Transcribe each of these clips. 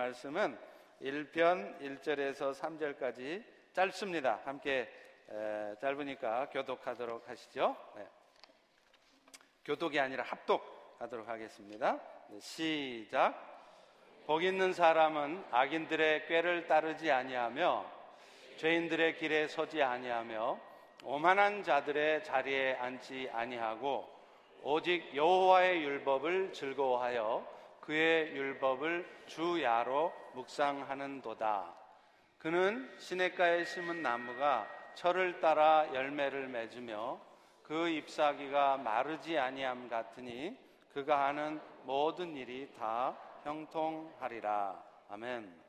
말씀은 1편 1절에서 3절까지 짧습니다. 함께 짧으니까 교독하도록 하시죠. 네. 교독이 아니라 합독하도록 하겠습니다. 네, 시작. 복 있는 사람은 악인들의 꾀를 따르지 아니하며 죄인들의 길에 서지 아니하며 오만한 자들의 자리에 앉지 아니하고 오직 여호와의 율법을 즐거워하여 그의 율법을 주야로 묵상하는도다. 그는 시냇가에 심은 나무가 철을 따라 열매를 맺으며 그 잎사귀가 마르지 아니함 같으니 그가 하는 모든 일이 다 형통하리라. 아멘.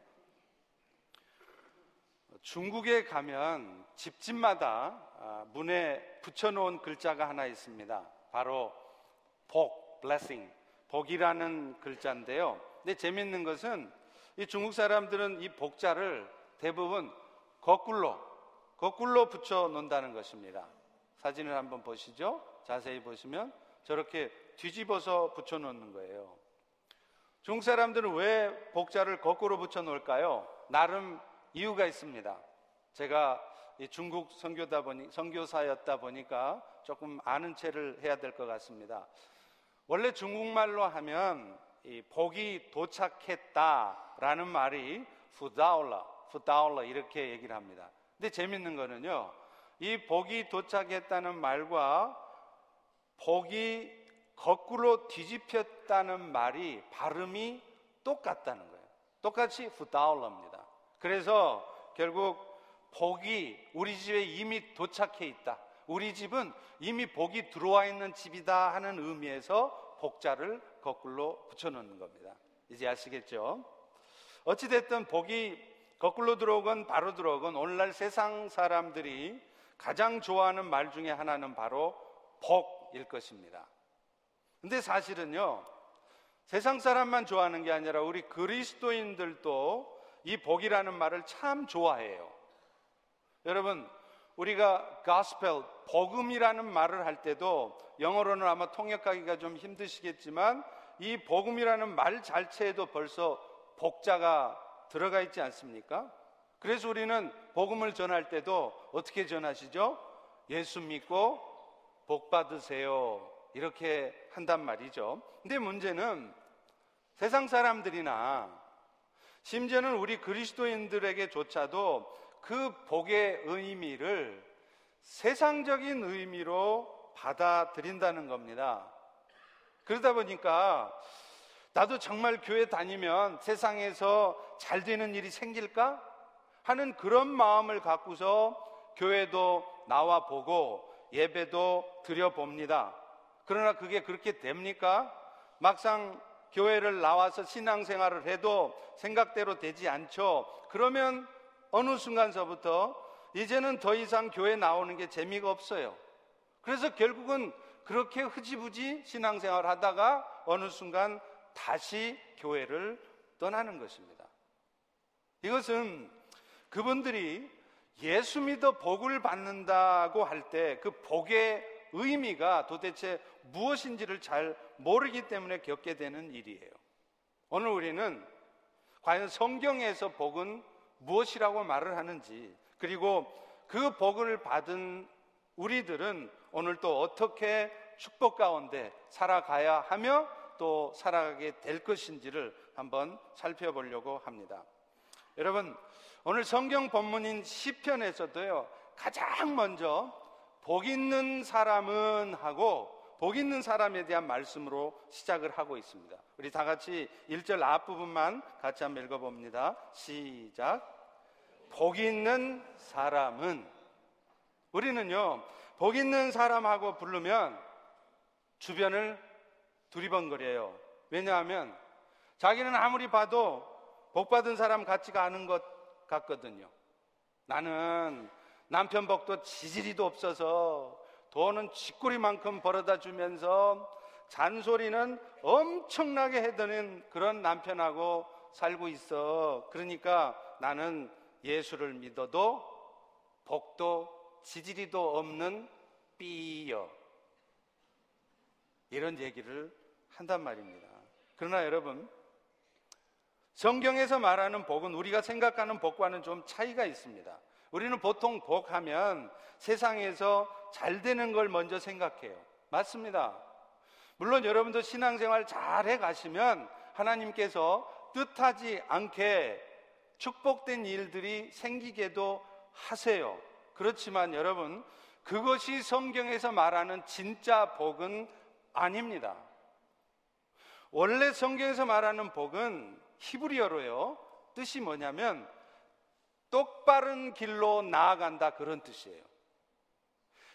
중국에 가면 집집마다 아, 문에 붙여놓은 글자가 하나 있습니다. 바로 복, blessing, 복이라는 글자인데요. 근데 재밌는 것은 이 중국 사람들은 이 복자를 대부분 거꾸로, 거꾸로 붙여 놓는다는 것입니다. 사진을 한번 보시죠. 자세히 보시면 저렇게 뒤집어서 붙여 놓는 거예요. 중국 사람들은 왜 복자를 거꾸로 붙여 놓을까요? 나름 이유가 있습니다. 제가 중국 선교다 보니 선교사였다 보니까 조금 아는 체를 해야 될 것 같습니다. 원래 중국말로 하면 이 복이 도착했다라는 말이 푸다올라, 푸다올라 이렇게 얘기를 합니다. 근데 재밌는 거는요. 이 복이 도착했다는 말과 복이 거꾸로 뒤집혔다는 말이 발음이 똑같다는 거예요. 똑같이 푸다올라입니다. 그래서 결국 복이 우리 집에 이미 도착해 있다. 우리 집은 이미 복이 들어와 있는 집이다 하는 의미에서 복자를 거꾸로 붙여놓는 겁니다. 이제 아시겠죠? 어찌됐든 복이 거꾸로 들어오건 바로 들어오건 오늘날 세상 사람들이 가장 좋아하는 말 중에 하나는 바로 복일 것입니다. 근데 사실은요, 세상 사람만 좋아하는 게 아니라 우리 그리스도인들도 이 복이라는 말을 참 좋아해요. 여러분, 우리가 gospel, 복음이라는 말을 할 때도 영어로는 아마 통역하기가 좀 힘드시겠지만 이 복음이라는 말 자체에도 벌써 복자가 들어가 있지 않습니까? 그래서 우리는 복음을 전할 때도 어떻게 전하시죠? 예수 믿고 복 받으세요. 이렇게 한단 말이죠. 근데 문제는 세상 사람들이나 심지어는 우리 그리스도인들에게조차도 그 복의 의미를 세상적인 의미로 받아들인다는 겁니다. 그러다 보니까 나도 정말 교회 다니면 세상에서 잘 되는 일이 생길까? 하는 그런 마음을 갖고서 교회도 나와 보고 예배도 드려봅니다. 그러나 그게 그렇게 됩니까? 막상 교회를 나와서 신앙생활을 해도 생각대로 되지 않죠. 그러면 어느 순간서부터 이제는 더 이상 교회 나오는 게 재미가 없어요. 그래서 결국은 그렇게 흐지부지 신앙생활 하다가 어느 순간 다시 교회를 떠나는 것입니다. 이것은 그분들이 예수 믿어 복을 받는다고 할 때 그 복의 의미가 도대체 무엇인지를 잘 모르기 때문에 겪게 되는 일이에요. 오늘 우리는 과연 성경에서 복은 무엇이라고 말을 하는지 그리고 그 복을 받은 우리들은 오늘 또 어떻게 축복 가운데 살아가야 하며 또 살아가게 될 것인지를 한번 살펴보려고 합니다. 여러분, 오늘 성경 본문인 시편에서도요. 가장 먼저 복 있는 사람은 하고 복 있는 사람에 대한 말씀으로 시작을 하고 있습니다. 우리 다 같이 1절 앞부분만 같이 한번 읽어봅니다. 시작. 복 있는 사람은 우리는요, 복 있는 사람하고 부르면 주변을 두리번거려요. 왜냐하면 자기는 아무리 봐도 복 받은 사람 같지가 않은 것 같거든요. 나는 남편 복도 지지리도 없어서 돈은 쥐꼬리만큼 벌어다 주면서 잔소리는 엄청나게 해드는 그런 남편하고 살고 있어. 그러니까 나는 예수를 믿어도 복도 지지리도 없는 삐여. 이런 얘기를 한단 말입니다. 그러나 여러분, 성경에서 말하는 복은 우리가 생각하는 복과는 좀 차이가 있습니다. 우리는 보통 복하면 세상에서 잘 되는 걸 먼저 생각해요. 맞습니다. 물론 여러분도 신앙생활 잘 해 가시면 하나님께서 뜻하지 않게 축복된 일들이 생기게도 하세요. 그렇지만 여러분, 그것이 성경에서 말하는 진짜 복은 아닙니다. 원래 성경에서 말하는 복은 히브리어로요. 뜻이 뭐냐면 똑바른 길로 나아간다 그런 뜻이에요.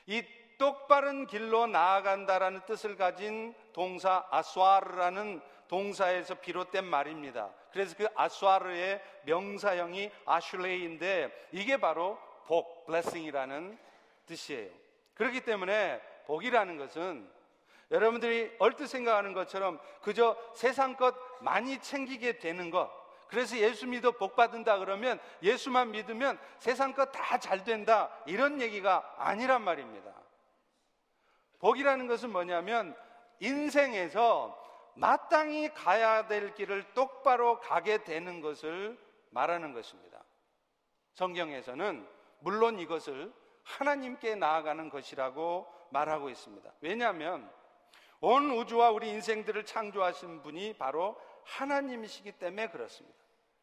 이 똑바른 길로 나아간다라는 뜻을 가진 동사 아스와르라는 동사에서 비롯된 말입니다. 그래서 그 아스와르의 명사형이 아슐레이인데 이게 바로 복, blessing이라는 뜻이에요. 그렇기 때문에 복이라는 것은 여러분들이 얼뜻 생각하는 것처럼 그저 세상 것 많이 챙기게 되는 것. 그래서 예수 믿어 복 받는다 그러면 예수만 믿으면 세상 것 다 잘 된다. 이런 얘기가 아니란 말입니다. 복이라는 것은 뭐냐면 인생에서 마땅히 가야 될 길을 똑바로 가게 되는 것을 말하는 것입니다. 성경에서는 물론 이것을 하나님께 나아가는 것이라고 말하고 있습니다. 왜냐하면 온 우주와 우리 인생들을 창조하신 분이 바로 하나님이시기 때문에 그렇습니다.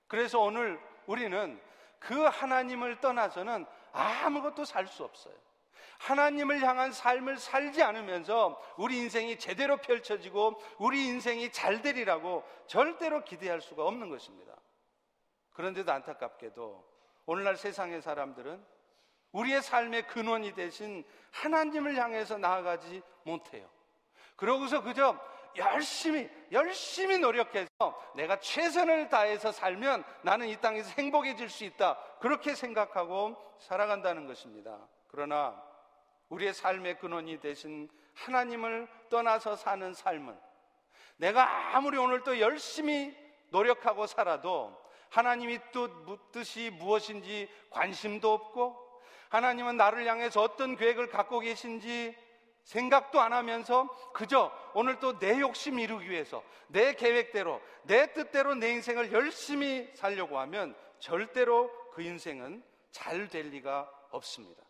그래서 오늘 우리는 그 하나님을 떠나서는 아무것도 살 수 없어요. 하나님을 향한 삶을 살지 않으면서 우리 인생이 제대로 펼쳐지고 우리 인생이 잘 되리라고 절대로 기대할 수가 없는 것입니다. 그런데도 안타깝게도 오늘날 세상의 사람들은 우리의 삶의 근원이 되신 하나님을 향해서 나아가지 못해요. 그러고서 그저 열심히, 열심히 노력해서 내가 최선을 다해서 살면 나는 이 땅에서 행복해질 수 있다. 그렇게 생각하고 살아간다는 것입니다. 그러나 우리의 삶의 근원이 되신 하나님을 떠나서 사는 삶은 내가 아무리 오늘 또 열심히 노력하고 살아도 하나님이 뜻이 무엇인지 관심도 없고 하나님은 나를 향해서 어떤 계획을 갖고 계신지 생각도 안 하면서 그저 오늘 또 내 욕심 이루기 위해서 내 계획대로 내 뜻대로 내 인생을 열심히 살려고 하면 절대로 그 인생은 잘 될 리가 없습니다.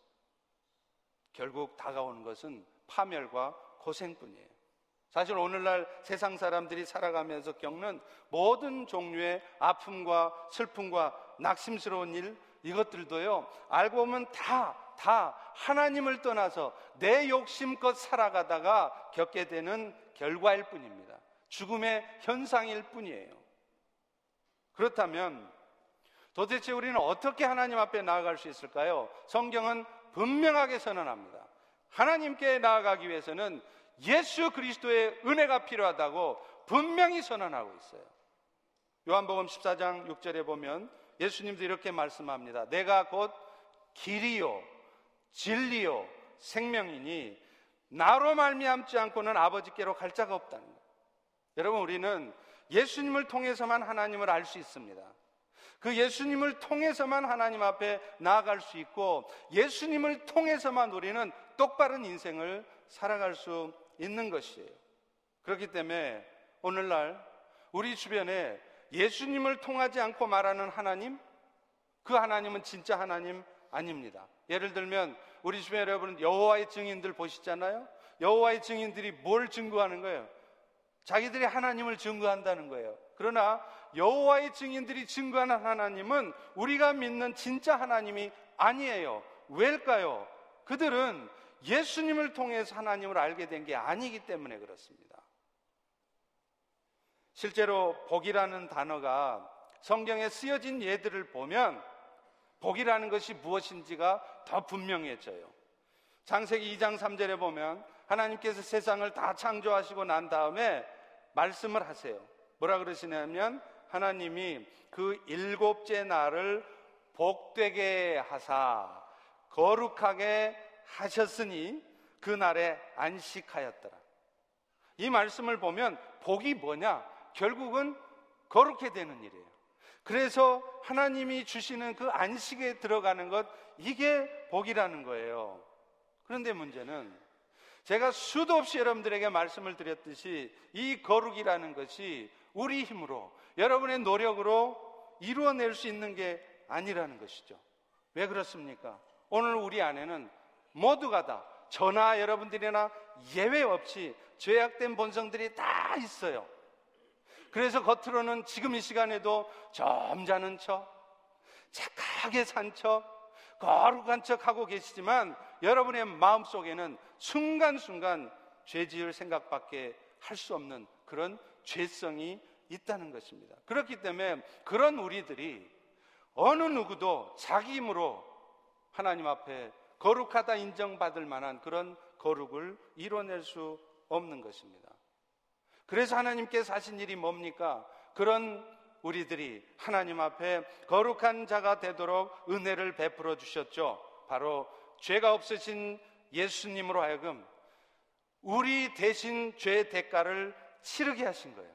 결국 다가오는 것은 파멸과 고생뿐이에요. 사실 오늘날 세상 사람들이 살아가면서 겪는 모든 종류의 아픔과 슬픔과 낙심스러운 일 이것들도요 알고 보면 다 다 하나님을 떠나서 내 욕심껏 살아가다가 겪게 되는 결과일 뿐입니다. 죽음의 현상일 뿐이에요. 그렇다면 도대체 우리는 어떻게 하나님 앞에 나아갈 수 있을까요? 성경은 분명하게 선언합니다. 하나님께 나아가기 위해서는 예수 그리스도의 은혜가 필요하다고 분명히 선언하고 있어요. 요한복음 14장 6절에 보면 예수님도 이렇게 말씀합니다. 내가 곧 길이요 진리요 생명이니 나로 말미암지 않고는 아버지께로 갈 자가 없다는 거예요. 여러분 우리는 예수님을 통해서만 하나님을 알 수 있습니다. 그 예수님을 통해서만 하나님 앞에 나아갈 수 있고 예수님을 통해서만 우리는 똑바른 인생을 살아갈 수 있는 것이에요. 그렇기 때문에 오늘날 우리 주변에 예수님을 통하지 않고 말하는 하나님, 그 하나님은 진짜 하나님 아닙니다. 예를 들면 우리 주변 여러분 여호와의 증인들 보시잖아요. 여호와의 증인들이 뭘 증거하는 거예요? 자기들이 하나님을 증거한다는 거예요. 그러나 여호와의 증인들이 증거하는 하나님은 우리가 믿는 진짜 하나님이 아니에요. 왜일까요? 그들은 예수님을 통해서 하나님을 알게 된 게 아니기 때문에 그렇습니다. 실제로 복이라는 단어가 성경에 쓰여진 예들을 보면 복이라는 것이 무엇인지가 더 분명해져요. 장세기 2장 3절에 보면 하나님께서 세상을 다 창조하시고 난 다음에 말씀을 하세요. 뭐라 그러시냐면 하나님이 그 일곱째 날을 복되게 하사 거룩하게 하셨으니 그 날에 안식하였더라. 이 말씀을 보면 복이 뭐냐? 결국은 거룩해 되는 일이에요. 그래서 하나님이 주시는 그 안식에 들어가는 것, 이게 복이라는 거예요. 그런데 문제는 제가 수도 없이 여러분들에게 말씀을 드렸듯이 이 거룩이라는 것이 우리 힘으로 여러분의 노력으로 이루어낼 수 있는 게 아니라는 것이죠. 왜 그렇습니까? 오늘 우리 안에는 모두가 다 저나 여러분들이나 예외 없이 죄악된 본성들이 다 있어요. 그래서 겉으로는 지금 이 시간에도 점잖은 척, 착하게 산 척, 거룩한 척 하고 계시지만 여러분의 마음 속에는 순간순간 죄 지을 생각밖에 할 수 없는 그런 죄성이 있다는 것입니다. 그렇기 때문에 그런 우리들이 어느 누구도 자기 힘으로 하나님 앞에 거룩하다 인정받을 만한 그런 거룩을 이뤄낼 수 없는 것입니다. 그래서 하나님께서 하신 일이 뭡니까? 그런 우리들이 하나님 앞에 거룩한 자가 되도록 은혜를 베풀어 주셨죠. 바로 죄가 없으신 예수님으로 하여금 우리 대신 죄의 대가를 치르게 하신 거예요.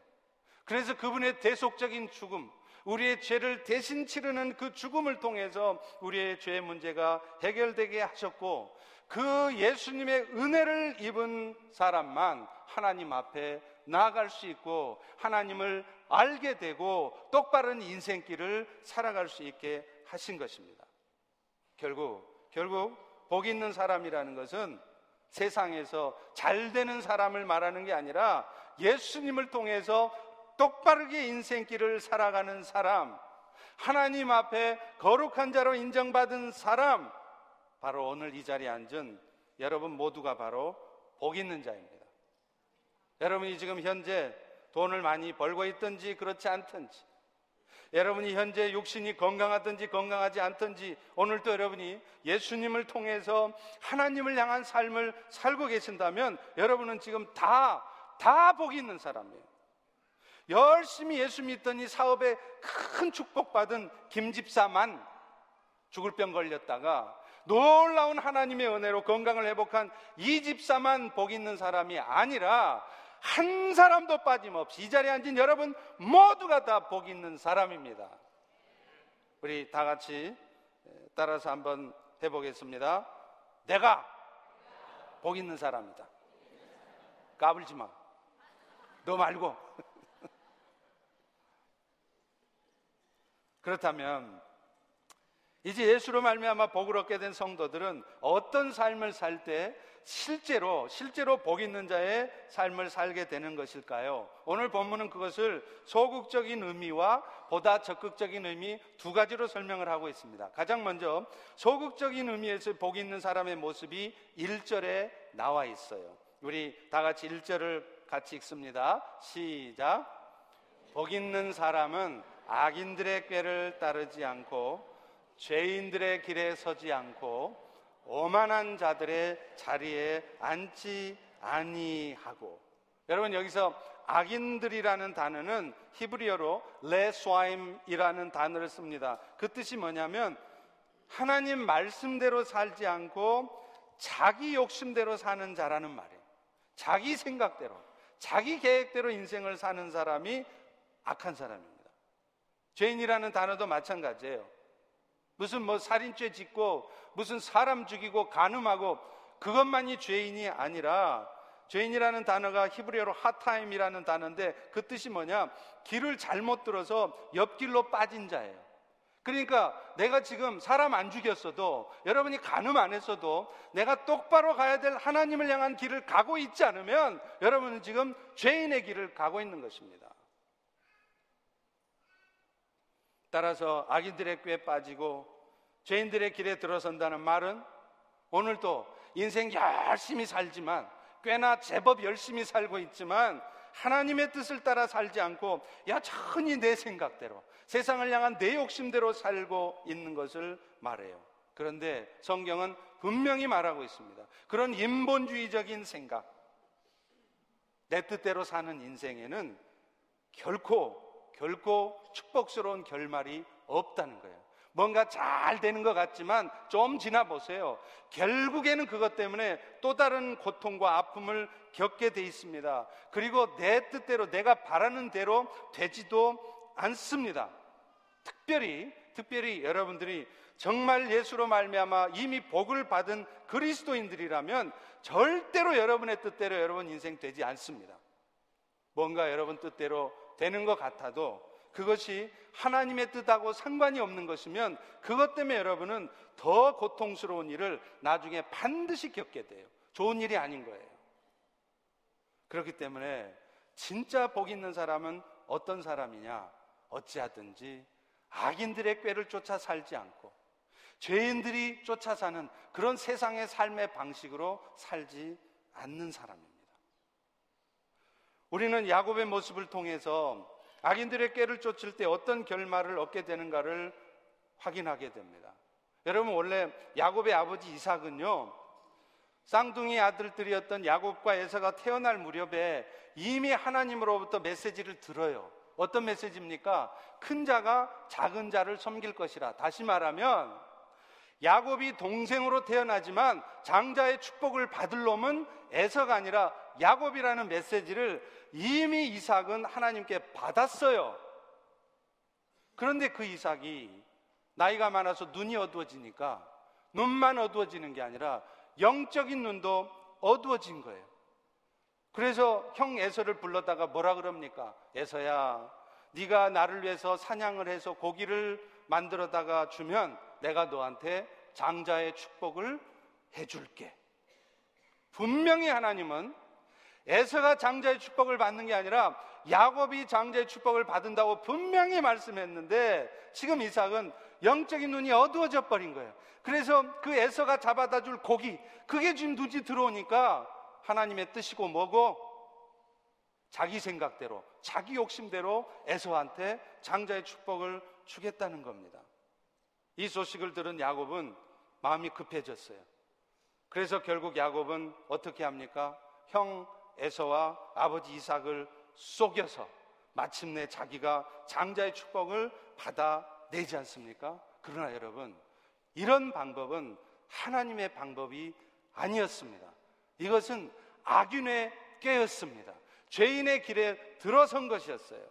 그래서 그분의 대속적인 죽음, 우리의 죄를 대신 치르는 그 죽음을 통해서 우리의 죄의 문제가 해결되게 하셨고 그 예수님의 은혜를 입은 사람만 하나님 앞에 나아갈 수 있고 하나님을 알게 되고 똑바른 인생길을 살아갈 수 있게 하신 것입니다. 결국 결국 복 있는 사람이라는 것은 세상에서 잘 되는 사람을 말하는 게 아니라 예수님을 통해서 똑바르게 인생길을 살아가는 사람, 하나님 앞에 거룩한 자로 인정받은 사람, 바로 오늘 이 자리에 앉은 여러분 모두가 바로 복 있는 자입니다. 여러분이 지금 현재 돈을 많이 벌고 있든지 그렇지 않든지, 여러분이 현재 육신이 건강하든지 건강하지 않든지 오늘도 여러분이 예수님을 통해서 하나님을 향한 삶을 살고 계신다면 여러분은 지금 다, 다복 있는 사람이에요. 열심히 예수 믿더니 사업에 큰 축복받은 김집사만 죽을 병 걸렸다가 놀라운 하나님의 은혜로 건강을 회복한 이 집사만 복 있는 사람이 아니라 한 사람도 빠짐없이 이 자리에 앉은 여러분 모두가 다 복 있는 사람입니다. 우리 다 같이 따라서 한번 해보겠습니다. 내가 복 있는 사람이다. 까불지 마. 너 말고. 그렇다면 이제 예수로 말미암아 복을 얻게 된 성도들은 어떤 삶을 살 때 실제로 실제로 복 있는 자의 삶을 살게 되는 것일까요? 오늘 본문은 그것을 소극적인 의미와 보다 적극적인 의미 두 가지로 설명을 하고 있습니다. 가장 먼저 소극적인 의미에서 복 있는 사람의 모습이 1절에 나와 있어요. 우리 다 같이 1절을 같이 읽습니다. 시작. 복 있는 사람은 악인들의 꾀를 따르지 않고 죄인들의 길에 서지 않고 오만한 자들의 자리에 앉지 아니하고 여러분 여기서 악인들이라는 단어는 히브리어로 레스와임이라는 단어를 씁니다. 그 뜻이 뭐냐면 하나님 말씀대로 살지 않고 자기 욕심대로 사는 자라는 말이에요. 자기 생각대로, 자기 계획대로 인생을 사는 사람이 악한 사람입니다. 죄인이라는 단어도 마찬가지예요. 무슨 뭐 살인죄 짓고 무슨 사람 죽이고 간음하고 그것만이 죄인이 아니라 죄인이라는 단어가 히브리어로 하타임이라는 단어인데 그 뜻이 뭐냐? 길을 잘못 들어서 옆길로 빠진 자예요. 그러니까 내가 지금 사람 안 죽였어도 여러분이 간음 안 했어도 내가 똑바로 가야 될 하나님을 향한 길을 가고 있지 않으면 여러분은 지금 죄인의 길을 가고 있는 것입니다. 따라서 악인들의 꾀에 빠지고 죄인들의 길에 들어선다는 말은 오늘도 인생 열심히 살지만 꽤나 제법 열심히 살고 있지만 하나님의 뜻을 따라 살지 않고 야 천히 내 생각대로 세상을 향한 내 욕심대로 살고 있는 것을 말해요. 그런데 성경은 분명히 말하고 있습니다. 그런 인본주의적인 생각, 내 뜻대로 사는 인생에는 결코 결코 축복스러운 결말이 없다는 거예요. 뭔가 잘 되는 것 같지만 좀 지나 보세요. 결국에는 그것 때문에 또 다른 고통과 아픔을 겪게 돼 있습니다. 그리고 내 뜻대로 내가 바라는 대로 되지도 않습니다. 특별히 특별히 여러분들이 정말 예수로 말미암아 이미 복을 받은 그리스도인들이라면 절대로 여러분의 뜻대로 여러분 인생 되지 않습니다. 뭔가 여러분 뜻대로 되는 것 같아도 그것이 하나님의 뜻하고 상관이 없는 것이면 그것 때문에 여러분은 더 고통스러운 일을 나중에 반드시 겪게 돼요. 좋은 일이 아닌 거예요. 그렇기 때문에 진짜 복 있는 사람은 어떤 사람이냐? 어찌하든지 악인들의 꾀를 쫓아 살지 않고 죄인들이 쫓아 사는 그런 세상의 삶의 방식으로 살지 않는 사람입니다. 우리는 야곱의 모습을 통해서 악인들의 꾀를 쫓을 때 어떤 결말을 얻게 되는가를 확인하게 됩니다. 여러분 원래 야곱의 아버지 이삭은요 쌍둥이 아들들이었던 야곱과 에서가 태어날 무렵에 이미 하나님으로부터 메시지를 들어요. 어떤 메시지입니까? 큰 자가 작은 자를 섬길 것이라. 다시 말하면 야곱이 동생으로 태어나지만 장자의 축복을 받을 놈은 에서가 아니라 야곱이라는 메시지를 이미 이삭은 하나님께 받았어요. 그런데 그 이삭이 나이가 많아서 눈이 어두워지니까 눈만 어두워지는 게 아니라 영적인 눈도 어두워진 거예요. 그래서 형 에서를 불렀다가 뭐라 그럽니까? 에서야, 네가 나를 위해서 사냥을 해서 고기를 만들어다가 주면 내가 너한테 장자의 축복을 해줄게. 분명히 하나님은 에서가 장자의 축복을 받는 게 아니라 야곱이 장자의 축복을 받는다고 분명히 말씀했는데 지금 이삭은 영적인 눈이 어두워져 버린 거예요. 그래서 그 에서가 잡아다 줄 고기 그게 지금 눈이 들어오니까 하나님의 뜻이고 뭐고 자기 생각대로 자기 욕심대로 에서한테 장자의 축복을 주겠다는 겁니다. 이 소식을 들은 야곱은 마음이 급해졌어요. 그래서 결국 야곱은 어떻게 합니까? 형 에서와 아버지 이삭을 속여서 마침내 자기가 장자의 축복을 받아내지 않습니까? 그러나 여러분, 이런 방법은 하나님의 방법이 아니었습니다. 이것은 악인의 꾀였습니다. 죄인의 길에 들어선 것이었어요.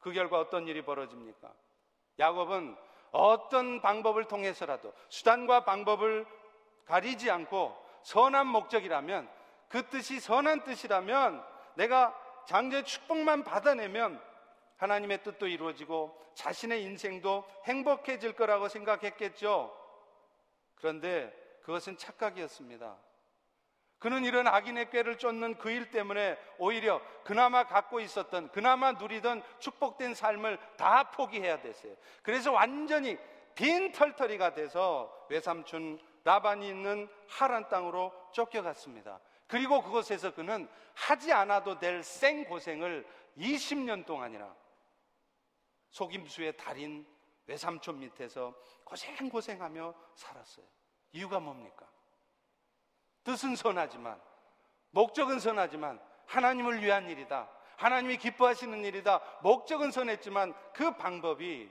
그 결과 어떤 일이 벌어집니까? 야곱은 어떤 방법을 통해서라도 수단과 방법을 가리지 않고 선한 목적이라면 그 뜻이 선한 뜻이라면 내가 장제 축복만 받아내면 하나님의 뜻도 이루어지고 자신의 인생도 행복해질 거라고 생각했겠죠. 그런데 그것은 착각이었습니다. 그는 이런 악인의 꾀를 쫓는 그 일 때문에 오히려 그나마 갖고 있었던, 그나마 누리던 축복된 삶을 다 포기해야 됐어요. 그래서 완전히 빈 털터리가 돼서 외삼촌 라반이 있는 하란 땅으로 쫓겨갔습니다. 그리고 그곳에서 그는 하지 않아도 될 생고생을 20년 동안이나 속임수의 달인 외삼촌 밑에서 고생고생하며 살았어요. 이유가 뭡니까? 뜻은 선하지만, 목적은 선하지만, 하나님을 위한 일이다. 하나님이 기뻐하시는 일이다. 목적은 선했지만 그 방법이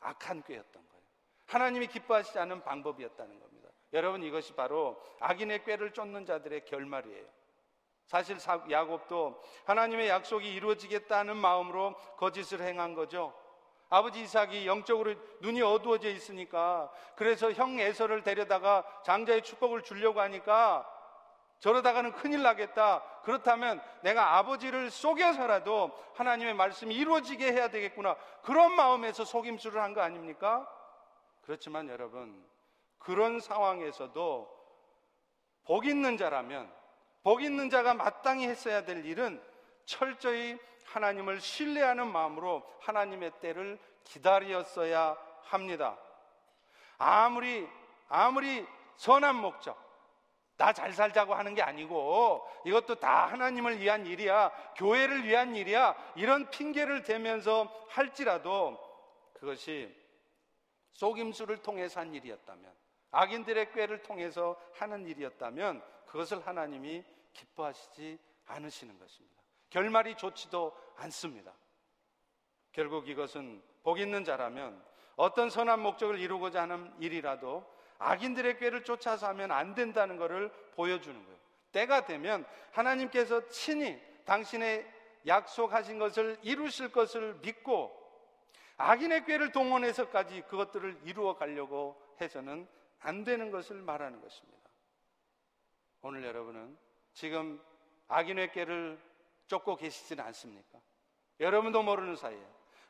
악한 꾀였던 거예요. 하나님이 기뻐하시지 않은 방법이었다는 겁니다. 여러분 이것이 바로 악인의 꾀를 쫓는 자들의 결말이에요. 사실 야곱도 하나님의 약속이 이루어지겠다는 마음으로 거짓을 행한 거죠. 아버지 이삭이 영적으로 눈이 어두워져 있으니까 그래서 형 에서를 데려다가 장자의 축복을 주려고 하니까 저러다가는 큰일 나겠다. 그렇다면 내가 아버지를 속여서라도 하나님의 말씀이 이루어지게 해야 되겠구나. 그런 마음에서 속임수를 한 거 아닙니까? 그렇지만 여러분, 그런 상황에서도 복 있는 자라면, 복 있는 자가 마땅히 했어야 될 일은 철저히 하나님을 신뢰하는 마음으로 하나님의 때를 기다렸어야 합니다. 아무리, 아무리 선한 목적, 나잘 살자고 하는 게 아니고 이것도 다 하나님을 위한 일이야, 교회를 위한 일이야, 이런 핑계를 대면서 할지라도 그것이 속임수를 통해서 한 일이었다면, 악인들의 꾀를 통해서 하는 일이었다면 그것을 하나님이 기뻐하시지 않으시는 것입니다. 결말이 좋지도 않습니다. 결국 이것은 복 있는 자라면 어떤 선한 목적을 이루고자 하는 일이라도 악인들의 꾀를 쫓아서 하면 안 된다는 것을 보여주는 거예요. 때가 되면 하나님께서 친히 당신의 약속하신 것을 이루실 것을 믿고 악인의 꾀를 동원해서까지 그것들을 이루어 가려고 해서는 안 되는 것을 말하는 것입니다. 오늘 여러분은 지금 악인의 꾀를 쫓고 계시지는 않습니까? 여러분도 모르는 사이에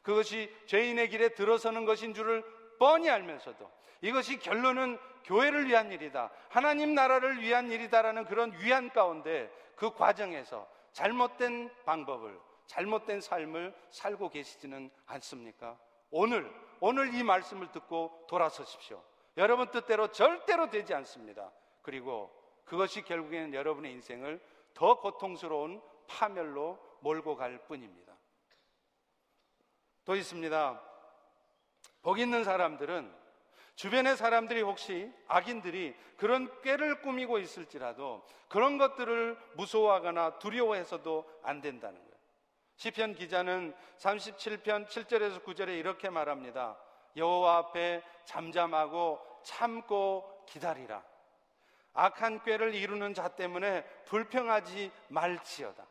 그것이 죄인의 길에 들어서는 것인 줄을 뻔히 알면서도 이것이 결론은 교회를 위한 일이다. 하나님 나라를 위한 일이다라는 그런 위안 가운데 그 과정에서 잘못된 방법을, 잘못된 삶을 살고 계시지는 않습니까? 오늘, 오늘 이 말씀을 듣고 돌아서십시오. 여러분 뜻대로 절대로 되지 않습니다. 그리고 그것이 결국에는 여러분의 인생을 더 고통스러운 파멸로 몰고 갈 뿐입니다. 또 있습니다. 복 있는 사람들은 주변의 사람들이 혹시 악인들이 그런 꾀를 꾸미고 있을지라도 그런 것들을 무서워하거나 두려워해서도 안 된다는 거예요. 시편 기자는 37편 7절에서 9절에 이렇게 말합니다. 여호와 앞에 잠잠하고 참고 기다리라. 악한 꾀를 이루는 자 때문에 불평하지 말지어다.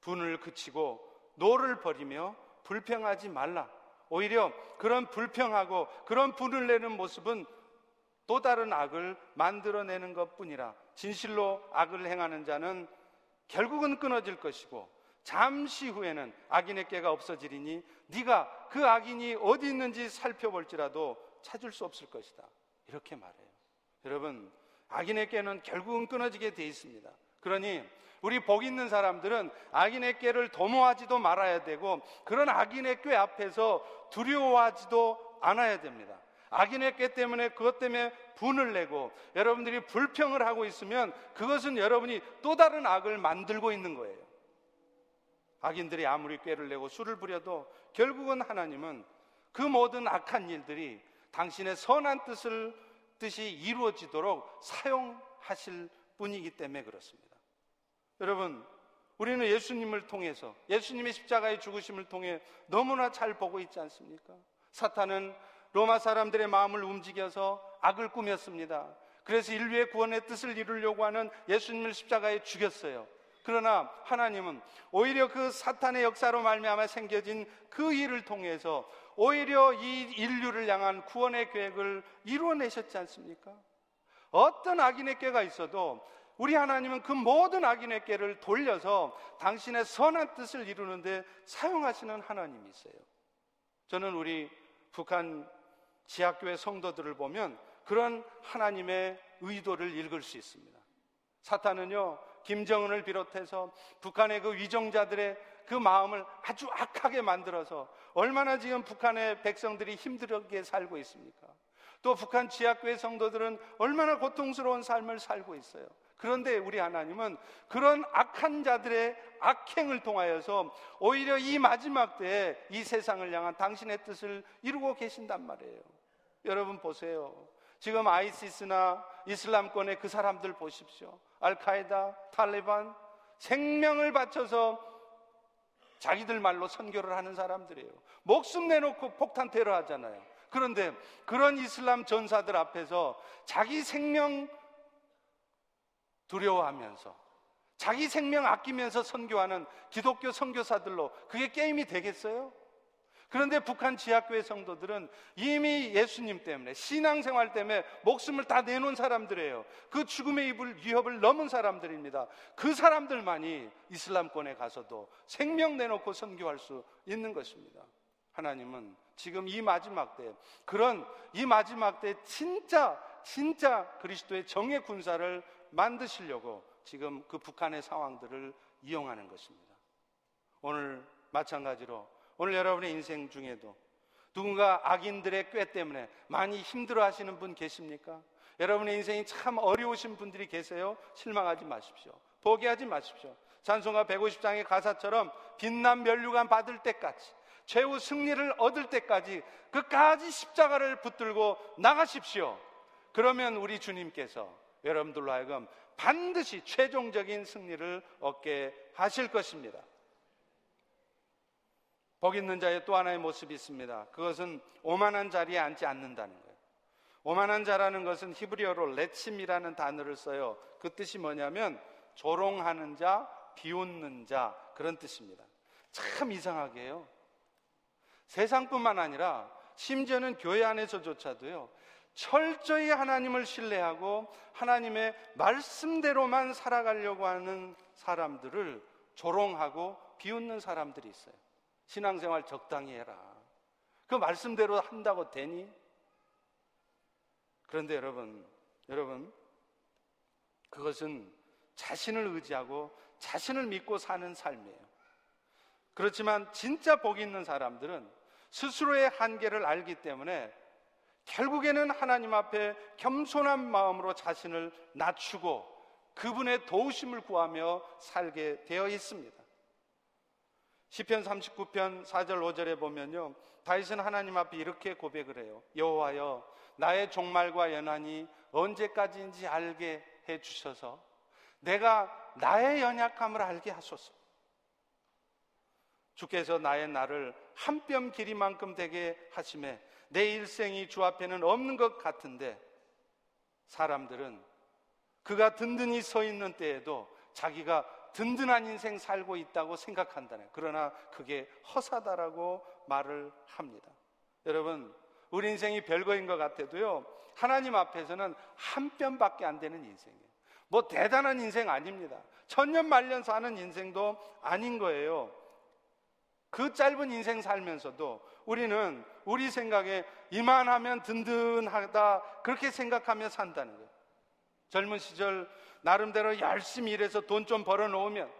분을 그치고 노를 버리며 불평하지 말라. 오히려 그런 불평하고 그런 분을 내는 모습은 또 다른 악을 만들어내는 것 뿐이라. 진실로 악을 행하는 자는 결국은 끊어질 것이고 잠시 후에는 악인의 꾀가 없어지리니 네가 그 악인이 어디 있는지 살펴볼지라도 찾을 수 없을 것이다. 이렇게 말해요. 여러분, 악인의 깨는 결국은 끊어지게 돼 있습니다. 그러니 우리 복 있는 사람들은 악인의 꾀를 도모하지도 말아야 되고 그런 악인의 꾀 앞에서 두려워하지도 않아야 됩니다. 악인의 꾀 때문에 그것 때문에 분을 내고 여러분들이 불평을 하고 있으면 그것은 여러분이 또 다른 악을 만들고 있는 거예요. 악인들이 아무리 꾀를 내고 술을 부려도 결국은 하나님은 그 모든 악한 일들이 당신의 선한 뜻을 뜻이 이루어지도록 사용하실 뿐이기 때문에 그렇습니다. 여러분, 우리는 예수님을 통해서 예수님의 십자가의 죽으심을 통해 너무나 잘 보고 있지 않습니까? 사탄은 로마 사람들의 마음을 움직여서 악을 꾸몄습니다. 그래서 인류의 구원의 뜻을 이루려고 하는 예수님을 십자가에 죽였어요. 그러나 하나님은 오히려 그 사탄의 역사로 말미암아 생겨진 그 일을 통해서 오히려 이 인류를 향한 구원의 계획을 이루어내셨지 않습니까? 어떤 악인의 꾀가 있어도 우리 하나님은 그 모든 악인의 꾀를 돌려서 당신의 선한 뜻을 이루는데 사용하시는 하나님이세요. 저는 우리 북한 지하교회 성도들을 보면 그런 하나님의 의도를 읽을 수 있습니다. 사탄은요, 김정은을 비롯해서 북한의 그 위정자들의 그 마음을 아주 악하게 만들어서 얼마나 지금 북한의 백성들이 힘들게 살고 있습니까? 또 북한 지하교회 성도들은 얼마나 고통스러운 삶을 살고 있어요. 그런데 우리 하나님은 그런 악한 자들의 악행을 통하여서 오히려 이 마지막 때에 이 세상을 향한 당신의 뜻을 이루고 계신단 말이에요. 여러분 보세요. 지금 아이시스나 이슬람권의 그 사람들 보십시오. 알카에다, 탈레반, 생명을 바쳐서 자기들 말로 선교를 하는 사람들이에요. 목숨 내놓고 폭탄 테러 하잖아요. 그런데 그런 이슬람 전사들 앞에서 자기 생명 두려워하면서 자기 생명 아끼면서 선교하는 기독교 선교사들로 그게 게임이 되겠어요? 그런데 북한 지하교회 성도들은 이미 예수님 때문에 신앙생활 때문에 목숨을 다 내놓은 사람들이에요. 그 죽음의 입을 위협을 넘은 사람들입니다. 그 사람들만이 이슬람권에 가서도 생명 내놓고 선교할 수 있는 것입니다. 하나님은 지금 이 마지막 때 그런 이 마지막 때 진짜 진짜 그리스도의 정의 군사를 만드시려고 지금 그 북한의 상황들을 이용하는 것입니다. 오늘 마찬가지로 오늘 여러분의 인생 중에도 누군가 악인들의 꾀 때문에 많이 힘들어 하시는 분 계십니까? 여러분의 인생이 참 어려우신 분들이 계세요? 실망하지 마십시오. 포기하지 마십시오. 찬송가 150장의 가사처럼 빛난 면류관 받을 때까지 최후 승리를 얻을 때까지 끝까지 십자가를 붙들고 나가십시오. 그러면 우리 주님께서 여러분들로 하여금 반드시 최종적인 승리를 얻게 하실 것입니다. 복 있는 자의 또 하나의 모습이 있습니다. 그것은 오만한 자리에 앉지 않는다는 거예요. 오만한 자라는 것은 히브리어로 레침이라는 단어를 써요. 그 뜻이 뭐냐면 조롱하는 자, 비웃는 자 그런 뜻입니다. 참 이상하게 요 세상뿐만 아니라 심지어는 교회 안에서조차도요. 철저히 하나님을 신뢰하고 하나님의 말씀대로만 살아가려고 하는 사람들을 조롱하고 비웃는 사람들이 있어요. 신앙생활 적당히 해라. 그 말씀대로 한다고 되니? 그런데 여러분, 여러분, 그것은 자신을 의지하고 자신을 믿고 사는 삶이에요. 그렇지만 진짜 복 있는 사람들은 스스로의 한계를 알기 때문에 결국에는 하나님 앞에 겸손한 마음으로 자신을 낮추고 그분의 도우심을 구하며 살게 되어 있습니다. 시편 39편 4절 5절에 보면요. 다윗은 하나님 앞에 이렇게 고백을 해요. 여호와여 나의 종말과 연한이 언제까지인지 알게 해 주셔서 내가 나의 연약함을 알게 하소서. 주께서 나의 나를 한 뼘 길이만큼 되게 하심에 내 일생이 주 앞에는 없는 것 같은데 사람들은 그가 든든히 서 있는 때에도 자기가 든든한 인생 살고 있다고 생각한다네. 그러나 그게 허사다라고 말을 합니다. 여러분, 우리 인생이 별거인 것 같아도요, 하나님 앞에서는 한 뼘밖에 안 되는 인생이에요. 뭐 대단한 인생 아닙니다. 천년 만년 사는 인생도 아닌 거예요. 그 짧은 인생 살면서도 우리는 우리 생각에 이만하면 든든하다 그렇게 생각하며 산다는 거예요. 젊은 시절 나름대로 열심히 일해서 돈 좀 벌어 놓으면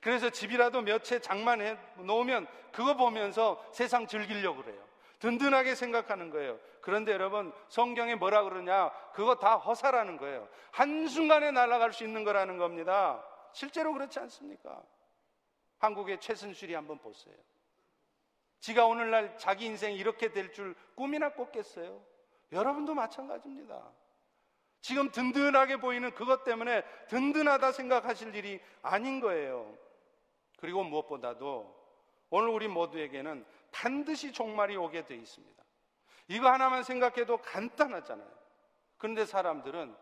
그래서 집이라도 몇 채 장만해 놓으면 그거 보면서 세상 즐기려고 그래요. 든든하게 생각하는 거예요. 그런데 여러분 성경에 뭐라 그러냐? 그거 다 허사라는 거예요. 한순간에 날아갈 수 있는 거라는 겁니다. 실제로 그렇지 않습니까? 한국의 최순실이 한번 보세요. 지가 오늘날 자기 인생이 이렇게 될 줄 꿈이나 꿨겠어요? 여러분도 마찬가지입니다. 지금 든든하게 보이는 그것 때문에 든든하다 생각하실 일이 아닌 거예요. 그리고 무엇보다도 오늘 우리 모두에게는 반드시 종말이 오게 돼 있습니다. 이거 하나만 생각해도 간단하잖아요. 그런데 사람들은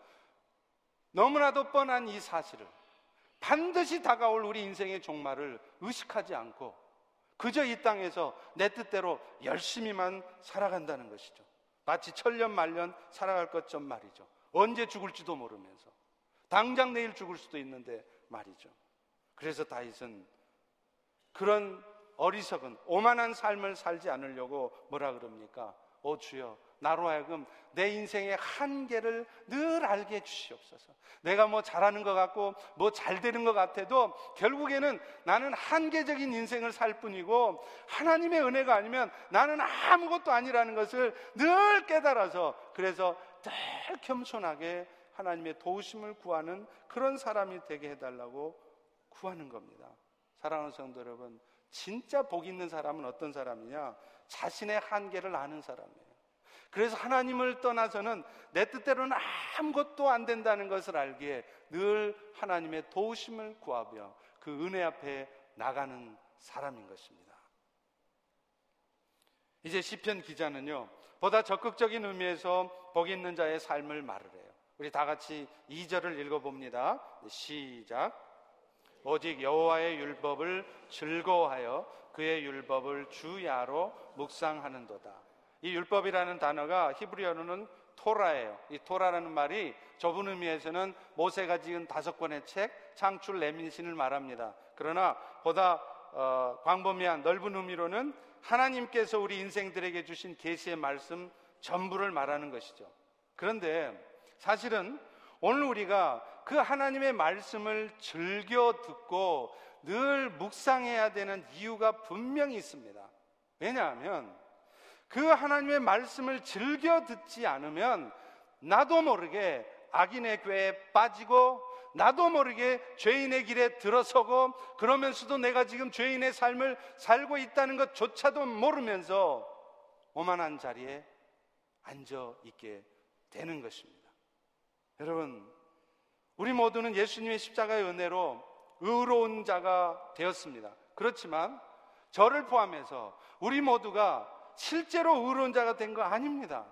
너무나도 뻔한 이 사실을 반드시 다가올 우리 인생의 종말을 의식하지 않고 그저 이 땅에서 내 뜻대로 열심히만 살아간다는 것이죠. 마치 천년 말년 살아갈 것좀 말이죠. 언제 죽을지도 모르면서 당장 내일 죽을 수도 있는데 말이죠. 그래서 다윗은 그런 어리석은 오만한 삶을 살지 않으려고 뭐라 그럽니까? 오 주여 나로 하여금 내 인생의 한계를 늘 알게 해주시옵소서. 내가 뭐 잘하는 것 같고 뭐 잘 되는 것 같아도 결국에는 나는 한계적인 인생을 살 뿐이고 하나님의 은혜가 아니면 나는 아무것도 아니라는 것을 늘 깨달아서 그래서 늘 겸손하게 하나님의 도우심을 구하는 그런 사람이 되게 해달라고 구하는 겁니다. 사랑하는 성도 여러분, 진짜 복 있는 사람은 어떤 사람이냐? 자신의 한계를 아는 사람이에요. 그래서 하나님을 떠나서는 내 뜻대로는 아무것도 안 된다는 것을 알기에 늘 하나님의 도우심을 구하며 그 은혜 앞에 나가는 사람인 것입니다. 이제 시편 기자는요. 보다 적극적인 의미에서 복 있는 자의 삶을 말을 해요. 우리 다 같이 2절을 읽어 봅니다. 시작. 오직 여호와의 율법을 즐거워하여 그의 율법을 주야로 묵상하는도다. 이 율법이라는 단어가 히브리어로는 토라예요. 이 토라라는 말이 좁은 의미에서는 모세가 지은 다섯 권의 책, 창출 레민신을 말합니다. 그러나 보다 어, 광범위한 넓은 의미로는 하나님께서 우리 인생들에게 주신 계시의 말씀 전부를 말하는 것이죠. 그런데 사실은 오늘 우리가 그 하나님의 말씀을 즐겨 듣고 늘 묵상해야 되는 이유가 분명히 있습니다. 왜냐하면 그 하나님의 말씀을 즐겨 듣지 않으면 나도 모르게 악인의 궤에 빠지고 나도 모르게 죄인의 길에 들어서고 그러면서도 내가 지금 죄인의 삶을 살고 있다는 것조차도 모르면서 오만한 자리에 앉아 있게 되는 것입니다. 여러분, 우리 모두는 예수님의 십자가의 은혜로 의로운 자가 되었습니다. 그렇지만 저를 포함해서 우리 모두가 실제로 의로운 자가 된 거 아닙니다.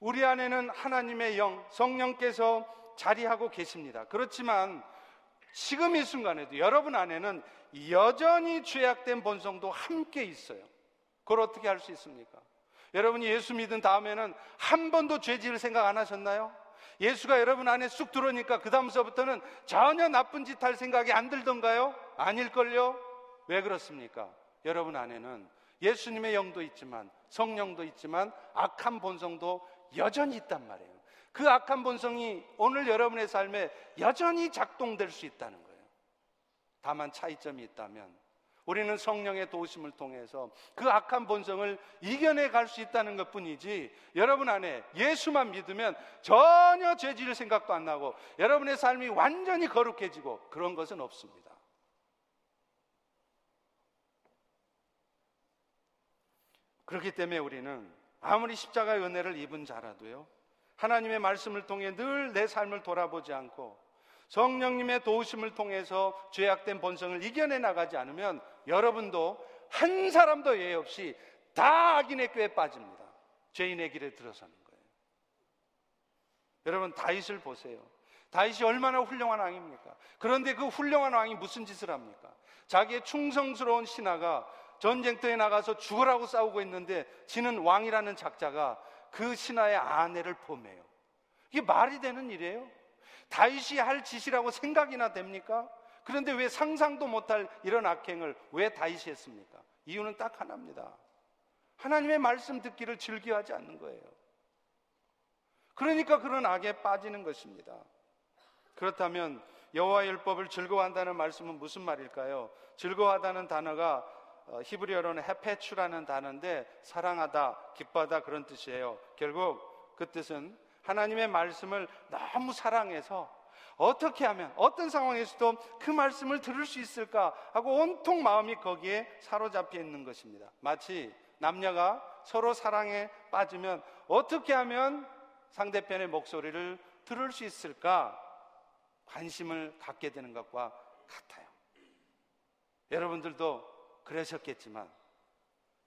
우리 안에는 하나님의 영, 성령께서 자리하고 계십니다. 그렇지만 지금 이 순간에도 여러분 안에는 여전히 죄악된 본성도 함께 있어요. 그걸 어떻게 할 수 있습니까? 여러분이 예수 믿은 다음에는 한 번도 죄질을 생각 안 하셨나요? 예수가 여러분 안에 쑥 들어오니까 그다음서부터는 전혀 나쁜 짓 할 생각이 안 들던가요? 아닐걸요? 왜 그렇습니까? 여러분 안에는 예수님의 영도 있지만 성령도 있지만 악한 본성도 여전히 있단 말이에요. 그 악한 본성이 오늘 여러분의 삶에 여전히 작동될 수 있다는 거예요. 다만 차이점이 있다면 우리는 성령의 도우심을 통해서 그 악한 본성을 이겨내 갈 수 있다는 것 뿐이지 여러분 안에 예수만 믿으면 전혀 죄질 생각도 안 나고 여러분의 삶이 완전히 거룩해지고 그런 것은 없습니다. 그렇기 때문에 우리는 아무리 십자가의 은혜를 입은 자라도요, 하나님의 말씀을 통해 늘 내 삶을 돌아보지 않고 성령님의 도우심을 통해서 죄악된 본성을 이겨내 나가지 않으면 여러분도 한 사람도 예외 없이 다 악인의 꾀에 빠집니다. 죄인의 길에 들어서는 거예요. 여러분 다윗을 보세요. 다윗이 얼마나 훌륭한 왕입니까? 그런데 그 훌륭한 왕이 무슨 짓을 합니까? 자기의 충성스러운 신하가 전쟁터에 나가서 죽으라고 싸우고 있는데 지는 왕이라는 작자가 그 신하의 아내를 포매요. 이게 말이 되는 일이에요? 다윗이 할 짓이라고 생각이나 됩니까? 그런데 왜 상상도 못할 이런 악행을 왜 다윗이 했습니까? 이유는 딱 하나입니다. 하나님의 말씀 듣기를 즐겨하지 않는 거예요. 그러니까 그런 악에 빠지는 것입니다. 그렇다면 여호와 율법을 즐거워한다는 말씀은 무슨 말일까요? 즐거워하다는 단어가 어, 히브리어로는 헤페추라는 단어인데 사랑하다, 기뻐하다 그런 뜻이에요. 결국 그 뜻은 하나님의 말씀을 너무 사랑해서 어떻게 하면 어떤 상황에서도 그 말씀을 들을 수 있을까 하고 온통 마음이 거기에 사로잡혀 있는 것입니다. 마치 남녀가 서로 사랑에 빠지면 어떻게 하면 상대편의 목소리를 들을 수 있을까 관심을 갖게 되는 것과 같아요. 여러분들도 그러셨겠지만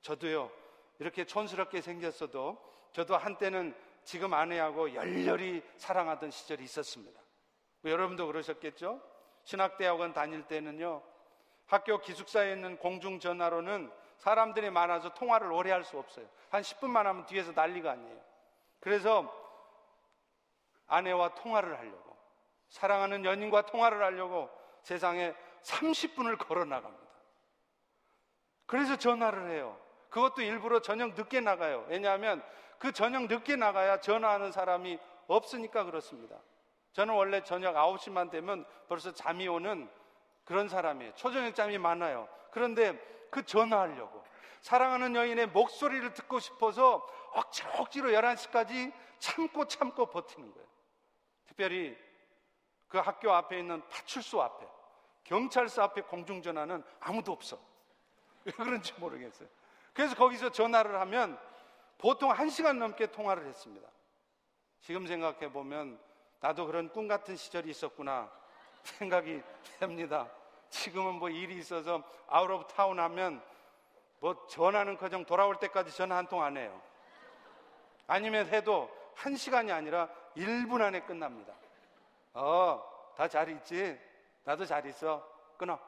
저도요 이렇게 촌스럽게 생겼어도 저도 한때는 지금 아내하고 열렬히 사랑하던 시절이 있었습니다. 여러분도 그러셨겠죠? 신학대학원 다닐 때는요 학교 기숙사에 있는 공중전화로는 사람들이 많아서 통화를 오래 할 수 없어요. 한 10분만 하면 뒤에서 난리가 아니에요. 그래서 아내와 통화를 하려고 사랑하는 연인과 통화를 하려고 세상에 30분을 걸어 나갑니다. 그래서 전화를 해요. 그것도 일부러 저녁 늦게 나가요. 왜냐하면 그 저녁 늦게 나가야 전화하는 사람이 없으니까 그렇습니다. 저는 원래 저녁 9시만 되면 벌써 잠이 오는 그런 사람이에요. 초저녁 잠이 많아요. 그런데 그 전화하려고 사랑하는 여인의 목소리를 듣고 싶어서 억지, 억지로 11시까지 참고 참고 버티는 거예요. 특별히 그 학교 앞에 있는 파출소 앞에 경찰서 앞에 공중전화는 아무도 없어. 왜 그런지 모르겠어요. 그래서 거기서 전화를 하면 보통 한 시간 넘게 통화를 했습니다. 지금 생각해 보면 나도 그런 꿈 같은 시절이 있었구나 생각이 됩니다. 지금은 뭐 일이 있어서 out of town 하면 뭐 전화는 그정 돌아올 때까지 전화 한 통 안 해요. 아니면 해도 한 시간이 아니라 1분 안에 끝납니다. 어, 다 잘 있지? 나도 잘 있어. 끊어.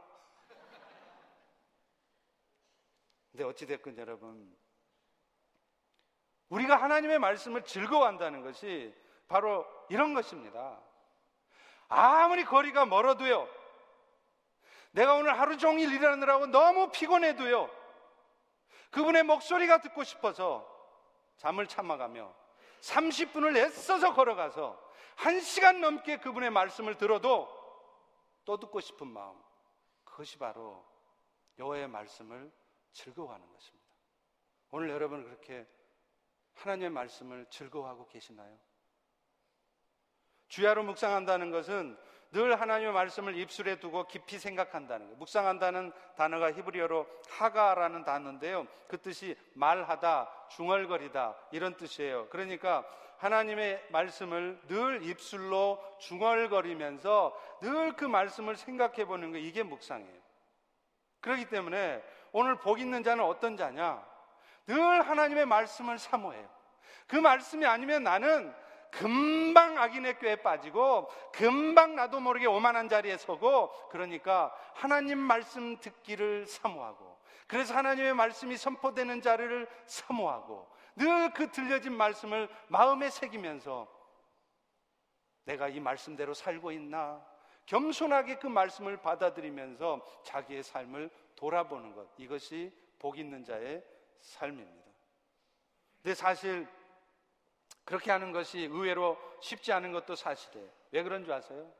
근데 어찌됐건 여러분, 우리가 하나님의 말씀을 즐거워한다는 것이 바로 이런 것입니다. 아무리 거리가 멀어도요, 내가 오늘 하루 종일 일하느라고 너무 피곤해도요, 그분의 목소리가 듣고 싶어서 잠을 참아가며 30분을 애써서 걸어가서 1시간 넘게 그분의 말씀을 들어도 또 듣고 싶은 마음. 그것이 바로 여호와의 말씀을 즐거워하는 것입니다. 오늘 여러분 그렇게 하나님의 말씀을 즐거워하고 계시나요? 주야로 묵상한다는 것은 늘 하나님의 말씀을 입술에 두고 깊이 생각한다는 거예요. 묵상한다는 단어가 히브리어로 하가라는 단어인데요. 그 뜻이 말하다, 중얼거리다 이런 뜻이에요. 그러니까 하나님의 말씀을 늘 입술로 중얼거리면서 늘 그 말씀을 생각해 보는 거 이게 묵상이에요. 그렇기 때문에 오늘 복 있는 자는 어떤 자냐? 늘 하나님의 말씀을 사모해요. 그 말씀이 아니면 나는 금방 악인의 꾀에 빠지고 금방 나도 모르게 오만한 자리에 서고 그러니까 하나님 말씀 듣기를 사모하고 그래서 하나님의 말씀이 선포되는 자리를 사모하고 늘 그 들려진 말씀을 마음에 새기면서 내가 이 말씀대로 살고 있나 겸손하게 그 말씀을 받아들이면서 자기의 삶을 돌아보는 것. 이것이 복 있는 자의 삶입니다. 근데 사실 그렇게 하는 것이 의외로 쉽지 않은 것도 사실이에요. 왜 그런 줄 아세요?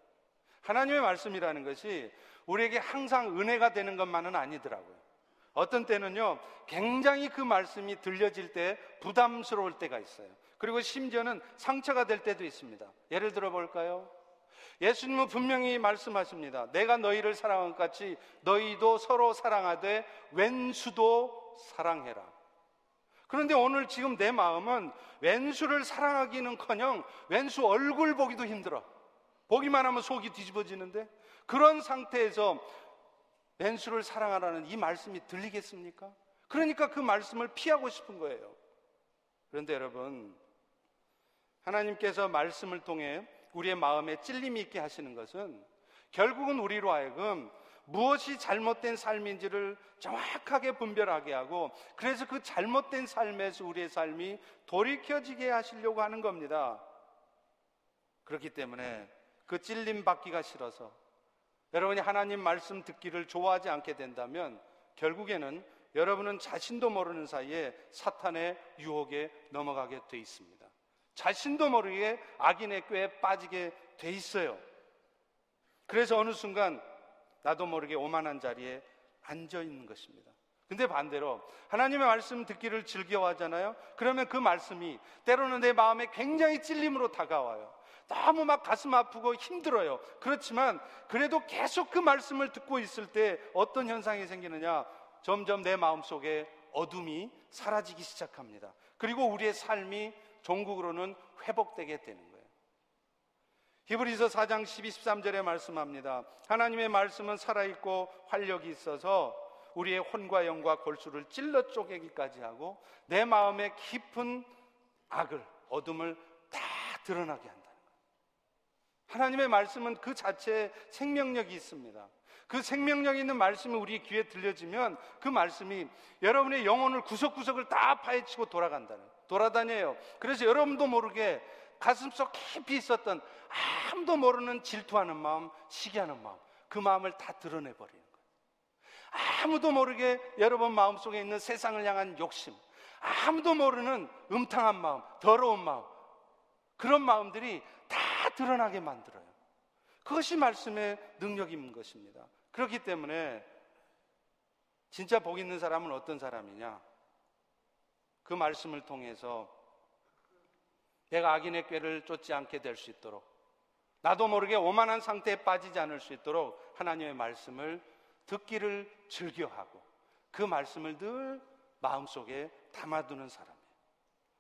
하나님의 말씀이라는 것이 우리에게 항상 은혜가 되는 것만은 아니더라고요. 어떤 때는요, 굉장히 그 말씀이 들려질 때 부담스러울 때가 있어요. 그리고 심지어는 상처가 될 때도 있습니다. 예를 들어 볼까요? 예수님은 분명히 말씀하십니다. 내가 너희를 사랑한 것 같이 너희도 서로 사랑하되 왼수도 사랑해라. 그런데 오늘 지금 내 마음은 왼수를 사랑하기는 커녕 왼수 얼굴 보기도 힘들어. 보기만 하면 속이 뒤집어지는데 그런 상태에서 왼수를 사랑하라는 이 말씀이 들리겠습니까? 그러니까 그 말씀을 피하고 싶은 거예요. 그런데 여러분, 하나님께서 말씀을 통해 우리의 마음에 찔림이 있게 하시는 것은 결국은 우리로 하여금 무엇이 잘못된 삶인지를 정확하게 분별하게 하고 그래서 그 잘못된 삶에서 우리의 삶이 돌이켜지게 하시려고 하는 겁니다. 그렇기 때문에 그 찔림 받기가 싫어서 여러분이 하나님 말씀 듣기를 좋아하지 않게 된다면 결국에는 여러분은 자신도 모르는 사이에 사탄의 유혹에 넘어가게 돼 있습니다. 자신도 모르게 악인의 꾀에 빠지게 돼 있어요. 그래서 어느 순간 나도 모르게 오만한 자리에 앉아 있는 것입니다. 근데 반대로 하나님의 말씀 듣기를 즐겨하잖아요. 그러면 그 말씀이 때로는 내 마음에 굉장히 찔림으로 다가와요. 너무 막 가슴 아프고 힘들어요. 그렇지만 그래도 계속 그 말씀을 듣고 있을 때 어떤 현상이 생기느냐? 점점 내 마음 속에 어둠이 사라지기 시작합니다. 그리고 우리의 삶이 종국으로는 회복되게 되는 거예요. 히브리서 4장 12, 13절에 말씀합니다. 하나님의 말씀은 살아있고 활력이 있어서 우리의 혼과 영과 골수를 찔러 쪼개기까지 하고 내 마음의 깊은 악을, 어둠을 다 드러나게 한다. 하나님의 말씀은 그 자체에 생명력이 있습니다. 그 생명력 있는 말씀이 우리 귀에 들려지면 그 말씀이 여러분의 영혼을 구석구석을 다 파헤치고 돌아간다는, 돌아다녀요. 그래서 여러분도 모르게 가슴속 깊이 있었던 아무도 모르는 질투하는 마음, 시기하는 마음, 그 마음을 다 드러내버리는 거예요. 아무도 모르게 여러분 마음속에 있는 세상을 향한 욕심, 아무도 모르는 음탕한 마음, 더러운 마음, 그런 마음들이 다 드러나게 만들어요. 그것이 말씀의 능력인 것입니다. 그렇기 때문에 진짜 복 있는 사람은 어떤 사람이냐? 그 말씀을 통해서 내가 악인의 꾀를 쫓지 않게 될 수 있도록 나도 모르게 오만한 상태에 빠지지 않을 수 있도록 하나님의 말씀을 듣기를 즐겨하고 그 말씀을 늘 마음속에 담아두는 사람.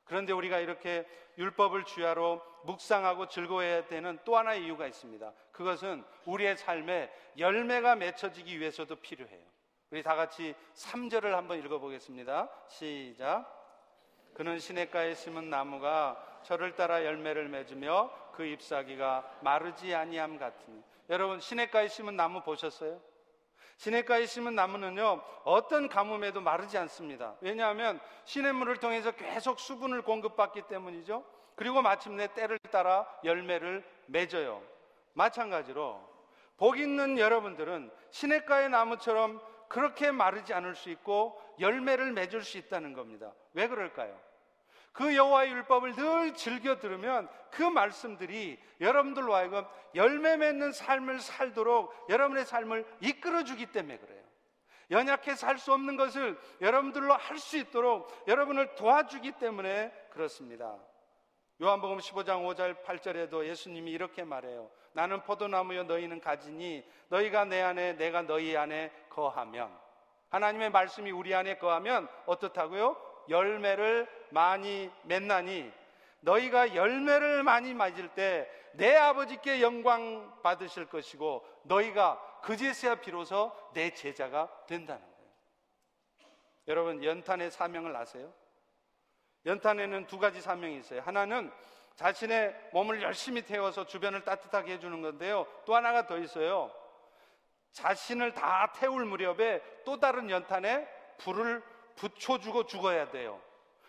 그런데 우리가 이렇게 율법을 주야로 묵상하고 즐거워해야 되는 또 하나의 이유가 있습니다. 그것은 우리의 삶에 열매가 맺혀지기 위해서도 필요해요. 우리 다 같이 3절을 한번 읽어보겠습니다. 시작. 그는 시냇가에 심은 나무가 저를 따라 열매를 맺으며 그 잎사귀가 마르지 아니함 같으니 여러분 시냇가에 심은 나무 보셨어요? 시냇가에 심은 나무는요, 어떤 가뭄에도 마르지 않습니다. 왜냐하면 시냇물을 통해서 계속 수분을 공급받기 때문이죠. 그리고 마침내 때를 따라 열매를 맺어요. 마찬가지로, 복 있는 여러분들은 시냇가의 나무처럼 그렇게 마르지 않을 수 있고 열매를 맺을 수 있다는 겁니다. 왜 그럴까요? 그 여호와의 율법을 늘 즐겨 들으면 그 말씀들이 여러분들로 하여금 열매 맺는 삶을 살도록 여러분의 삶을 이끌어 주기 때문에 그래요. 연약해 살수 없는 것을 여러분들로 할 수 있도록 여러분을 도와주기 때문에 그렇습니다. 요한복음 15장 5절 8절에도 예수님이 이렇게 말해요. 나는 포도나무여 너희는 가지니 너희가 내 안에 내가 너희 안에 거하면 하나님의 말씀이 우리 안에 거하면 어떻다고요? 열매를 많이 맺나니 너희가 열매를 많이 맞을 때 내 아버지께 영광 받으실 것이고 너희가 그제서야 비로소 내 제자가 된다는 거예요. 여러분 연탄의 사명을 아세요? 연탄에는 두 가지 사명이 있어요. 하나는 자신의 몸을 열심히 태워서 주변을 따뜻하게 해주는 건데요. 또 하나가 더 있어요. 자신을 다 태울 무렵에 또 다른 연탄에 불을 붙여주고 죽어야 돼요.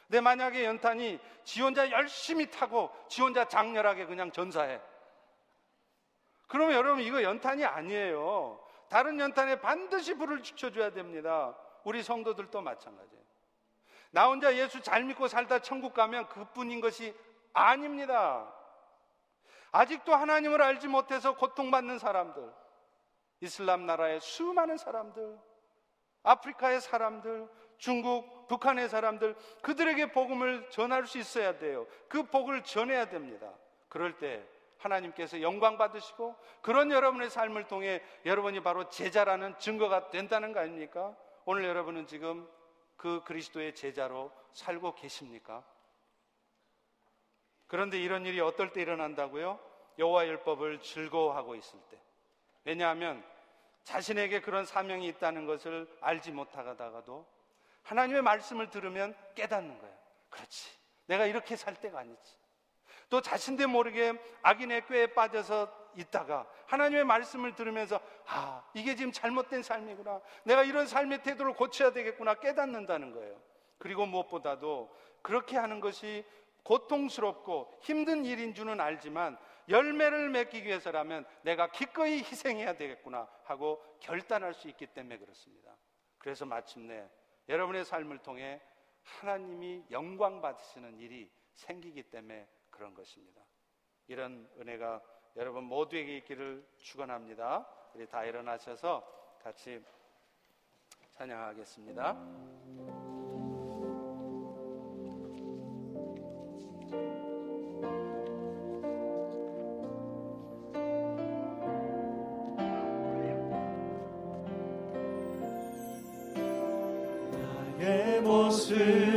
근데 만약에 연탄이 지 혼자 열심히 타고 지 혼자 장렬하게 그냥 전사해. 그러면 여러분 이거 연탄이 아니에요. 다른 연탄에 반드시 불을 지켜줘야 됩니다. 우리 성도들도 마찬가지예요. 나 혼자 예수 잘 믿고 살다 천국 가면 그뿐인 것이 아닙니다. 아직도 하나님을 알지 못해서 고통받는 사람들, 이슬람 나라의 수많은 사람들, 아프리카의 사람들, 중국, 북한의 사람들, 그들에게 복음을 전할 수 있어야 돼요. 그 복을 전해야 됩니다. 그럴 때 하나님께서 영광 받으시고 그런 여러분의 삶을 통해 여러분이 바로 제자라는 증거가 된다는 거 아닙니까? 오늘 여러분은 지금 그 그리스도의 제자로 살고 계십니까? 그런데 이런 일이 어떨 때 일어난다고요? 여호와 율법을 즐거워하고 있을 때. 왜냐하면 자신에게 그런 사명이 있다는 것을 알지 못하다가도 하나님의 말씀을 들으면 깨닫는 거예요. 그렇지. 내가 이렇게 살 때가 아니지. 또 자신도 모르게 악인의 꾀에 빠져서 있다가 하나님의 말씀을 들으면서 아, 이게 지금 잘못된 삶이구나. 내가 이런 삶의 태도를 고쳐야 되겠구나 깨닫는다는 거예요. 그리고 무엇보다도 그렇게 하는 것이 고통스럽고 힘든 일인 줄은 알지만 열매를 맺기 위해서라면 내가 기꺼이 희생해야 되겠구나 하고 결단할 수 있기 때문에 그렇습니다. 그래서 마침내 여러분의 삶을 통해 하나님이 영광 받으시는 일이 생기기 때문에 그런 것입니다. 이런 은혜가 여러분 모두에게 있기를 축원합니다. 우리 다 일어나셔서 같이 찬양하겠습니다. 나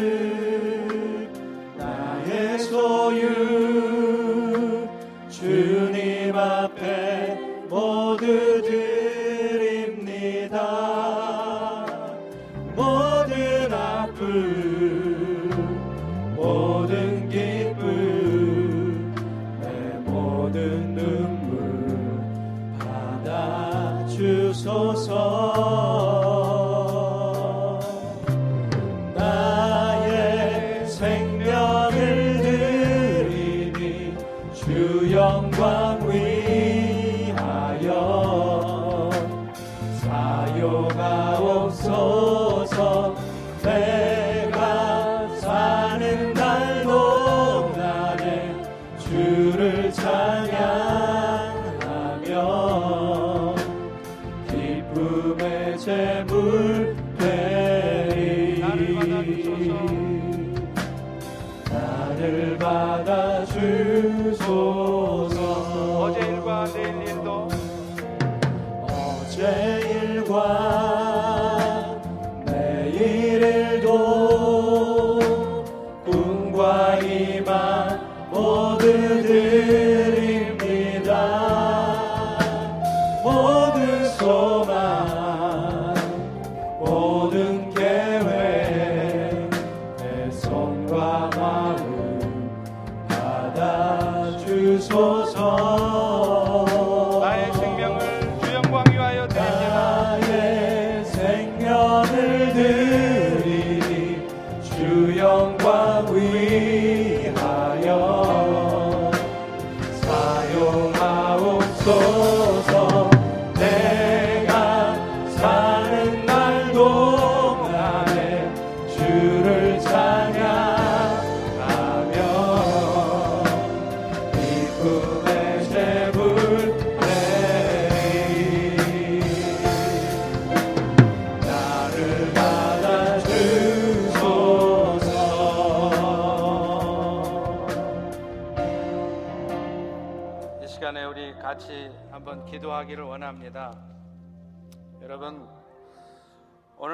기도하기를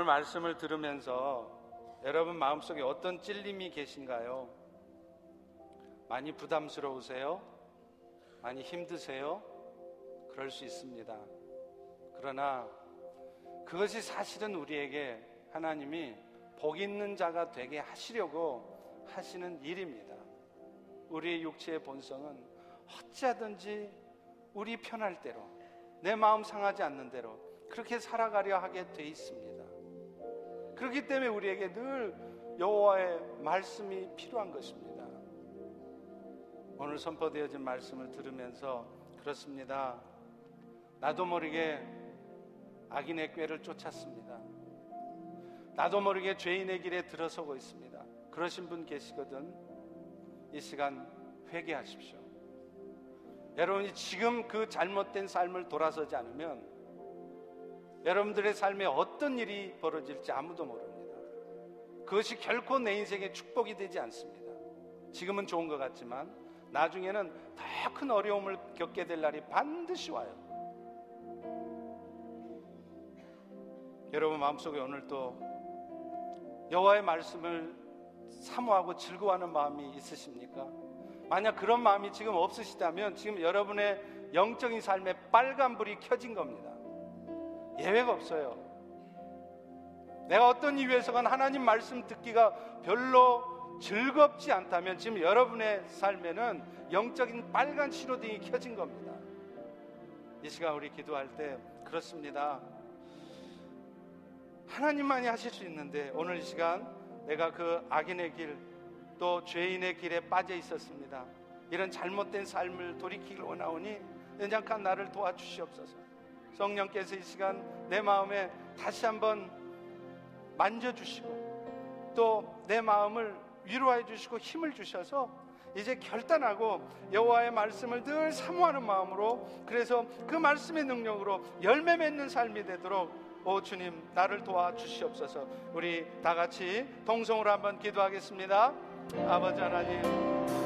오늘 말씀을 들으면서 여러분 마음속에 어떤 찔림이 계신가요? 많이 부담스러우세요? 많이 힘드세요? 그럴 수 있습니다. 그러나 그것이 사실은 우리에게 하나님이 복 있는 자가 되게 하시려고 하시는 일입니다. 우리의 육체의 본성은 어찌하든지 우리 편할 대로 내 마음 상하지 않는 대로 그렇게 살아가려 하게 돼 있습니다. 그렇기 때문에 우리에게 늘 여호와의 말씀이 필요한 것입니다. 오늘 선포되어진 말씀을 들으면서 그렇습니다. 나도 모르게 악인의 꾀를 쫓았습니다. 나도 모르게 죄인의 길에 들어서고 있습니다. 그러신 분 계시거든. 이 시간 회개하십시오. 여러분이 지금 그 잘못된 삶을 돌아서지 않으면 여러분들의 삶에 어떤 일이 벌어질지 아무도 모릅니다. 그것이 결코 내 인생의 축복이 되지 않습니다. 지금은 좋은 것 같지만 나중에는 더 큰 어려움을 겪게 될 날이 반드시 와요. 여러분 마음속에 오늘 또 여호와의 말씀을 사모하고 즐거워하는 마음이 있으십니까? 만약 그런 마음이 지금 없으시다면 지금 여러분의 영적인 삶에 빨간 불이 켜진 겁니다. 예외가 없어요. 내가 어떤 이유에서건 하나님 말씀 듣기가 별로 즐겁지 않다면 지금 여러분의 삶에는 영적인 빨간 신호등이 켜진 겁니다. 이 시간 우리 기도할 때 그렇습니다. 하나님만이 하실 수 있는데 오늘 이 시간 내가 그 악인의 길 또 죄인의 길에 빠져 있었습니다. 이런 잘못된 삶을 돌이키길 원하오니 연장한 나를 도와주시옵소서. 성령께서 이 시간 내 마음에 다시 한번 만져주시고 또 내 마음을 위로해 주시고 힘을 주셔서 이제 결단하고 여호와의 말씀을 늘 사모하는 마음으로 그래서 그 말씀의 능력으로 열매 맺는 삶이 되도록 오 주님 나를 도와 주시옵소서. 우리 다 같이 동성으로 한번 기도하겠습니다. 아버지 하나님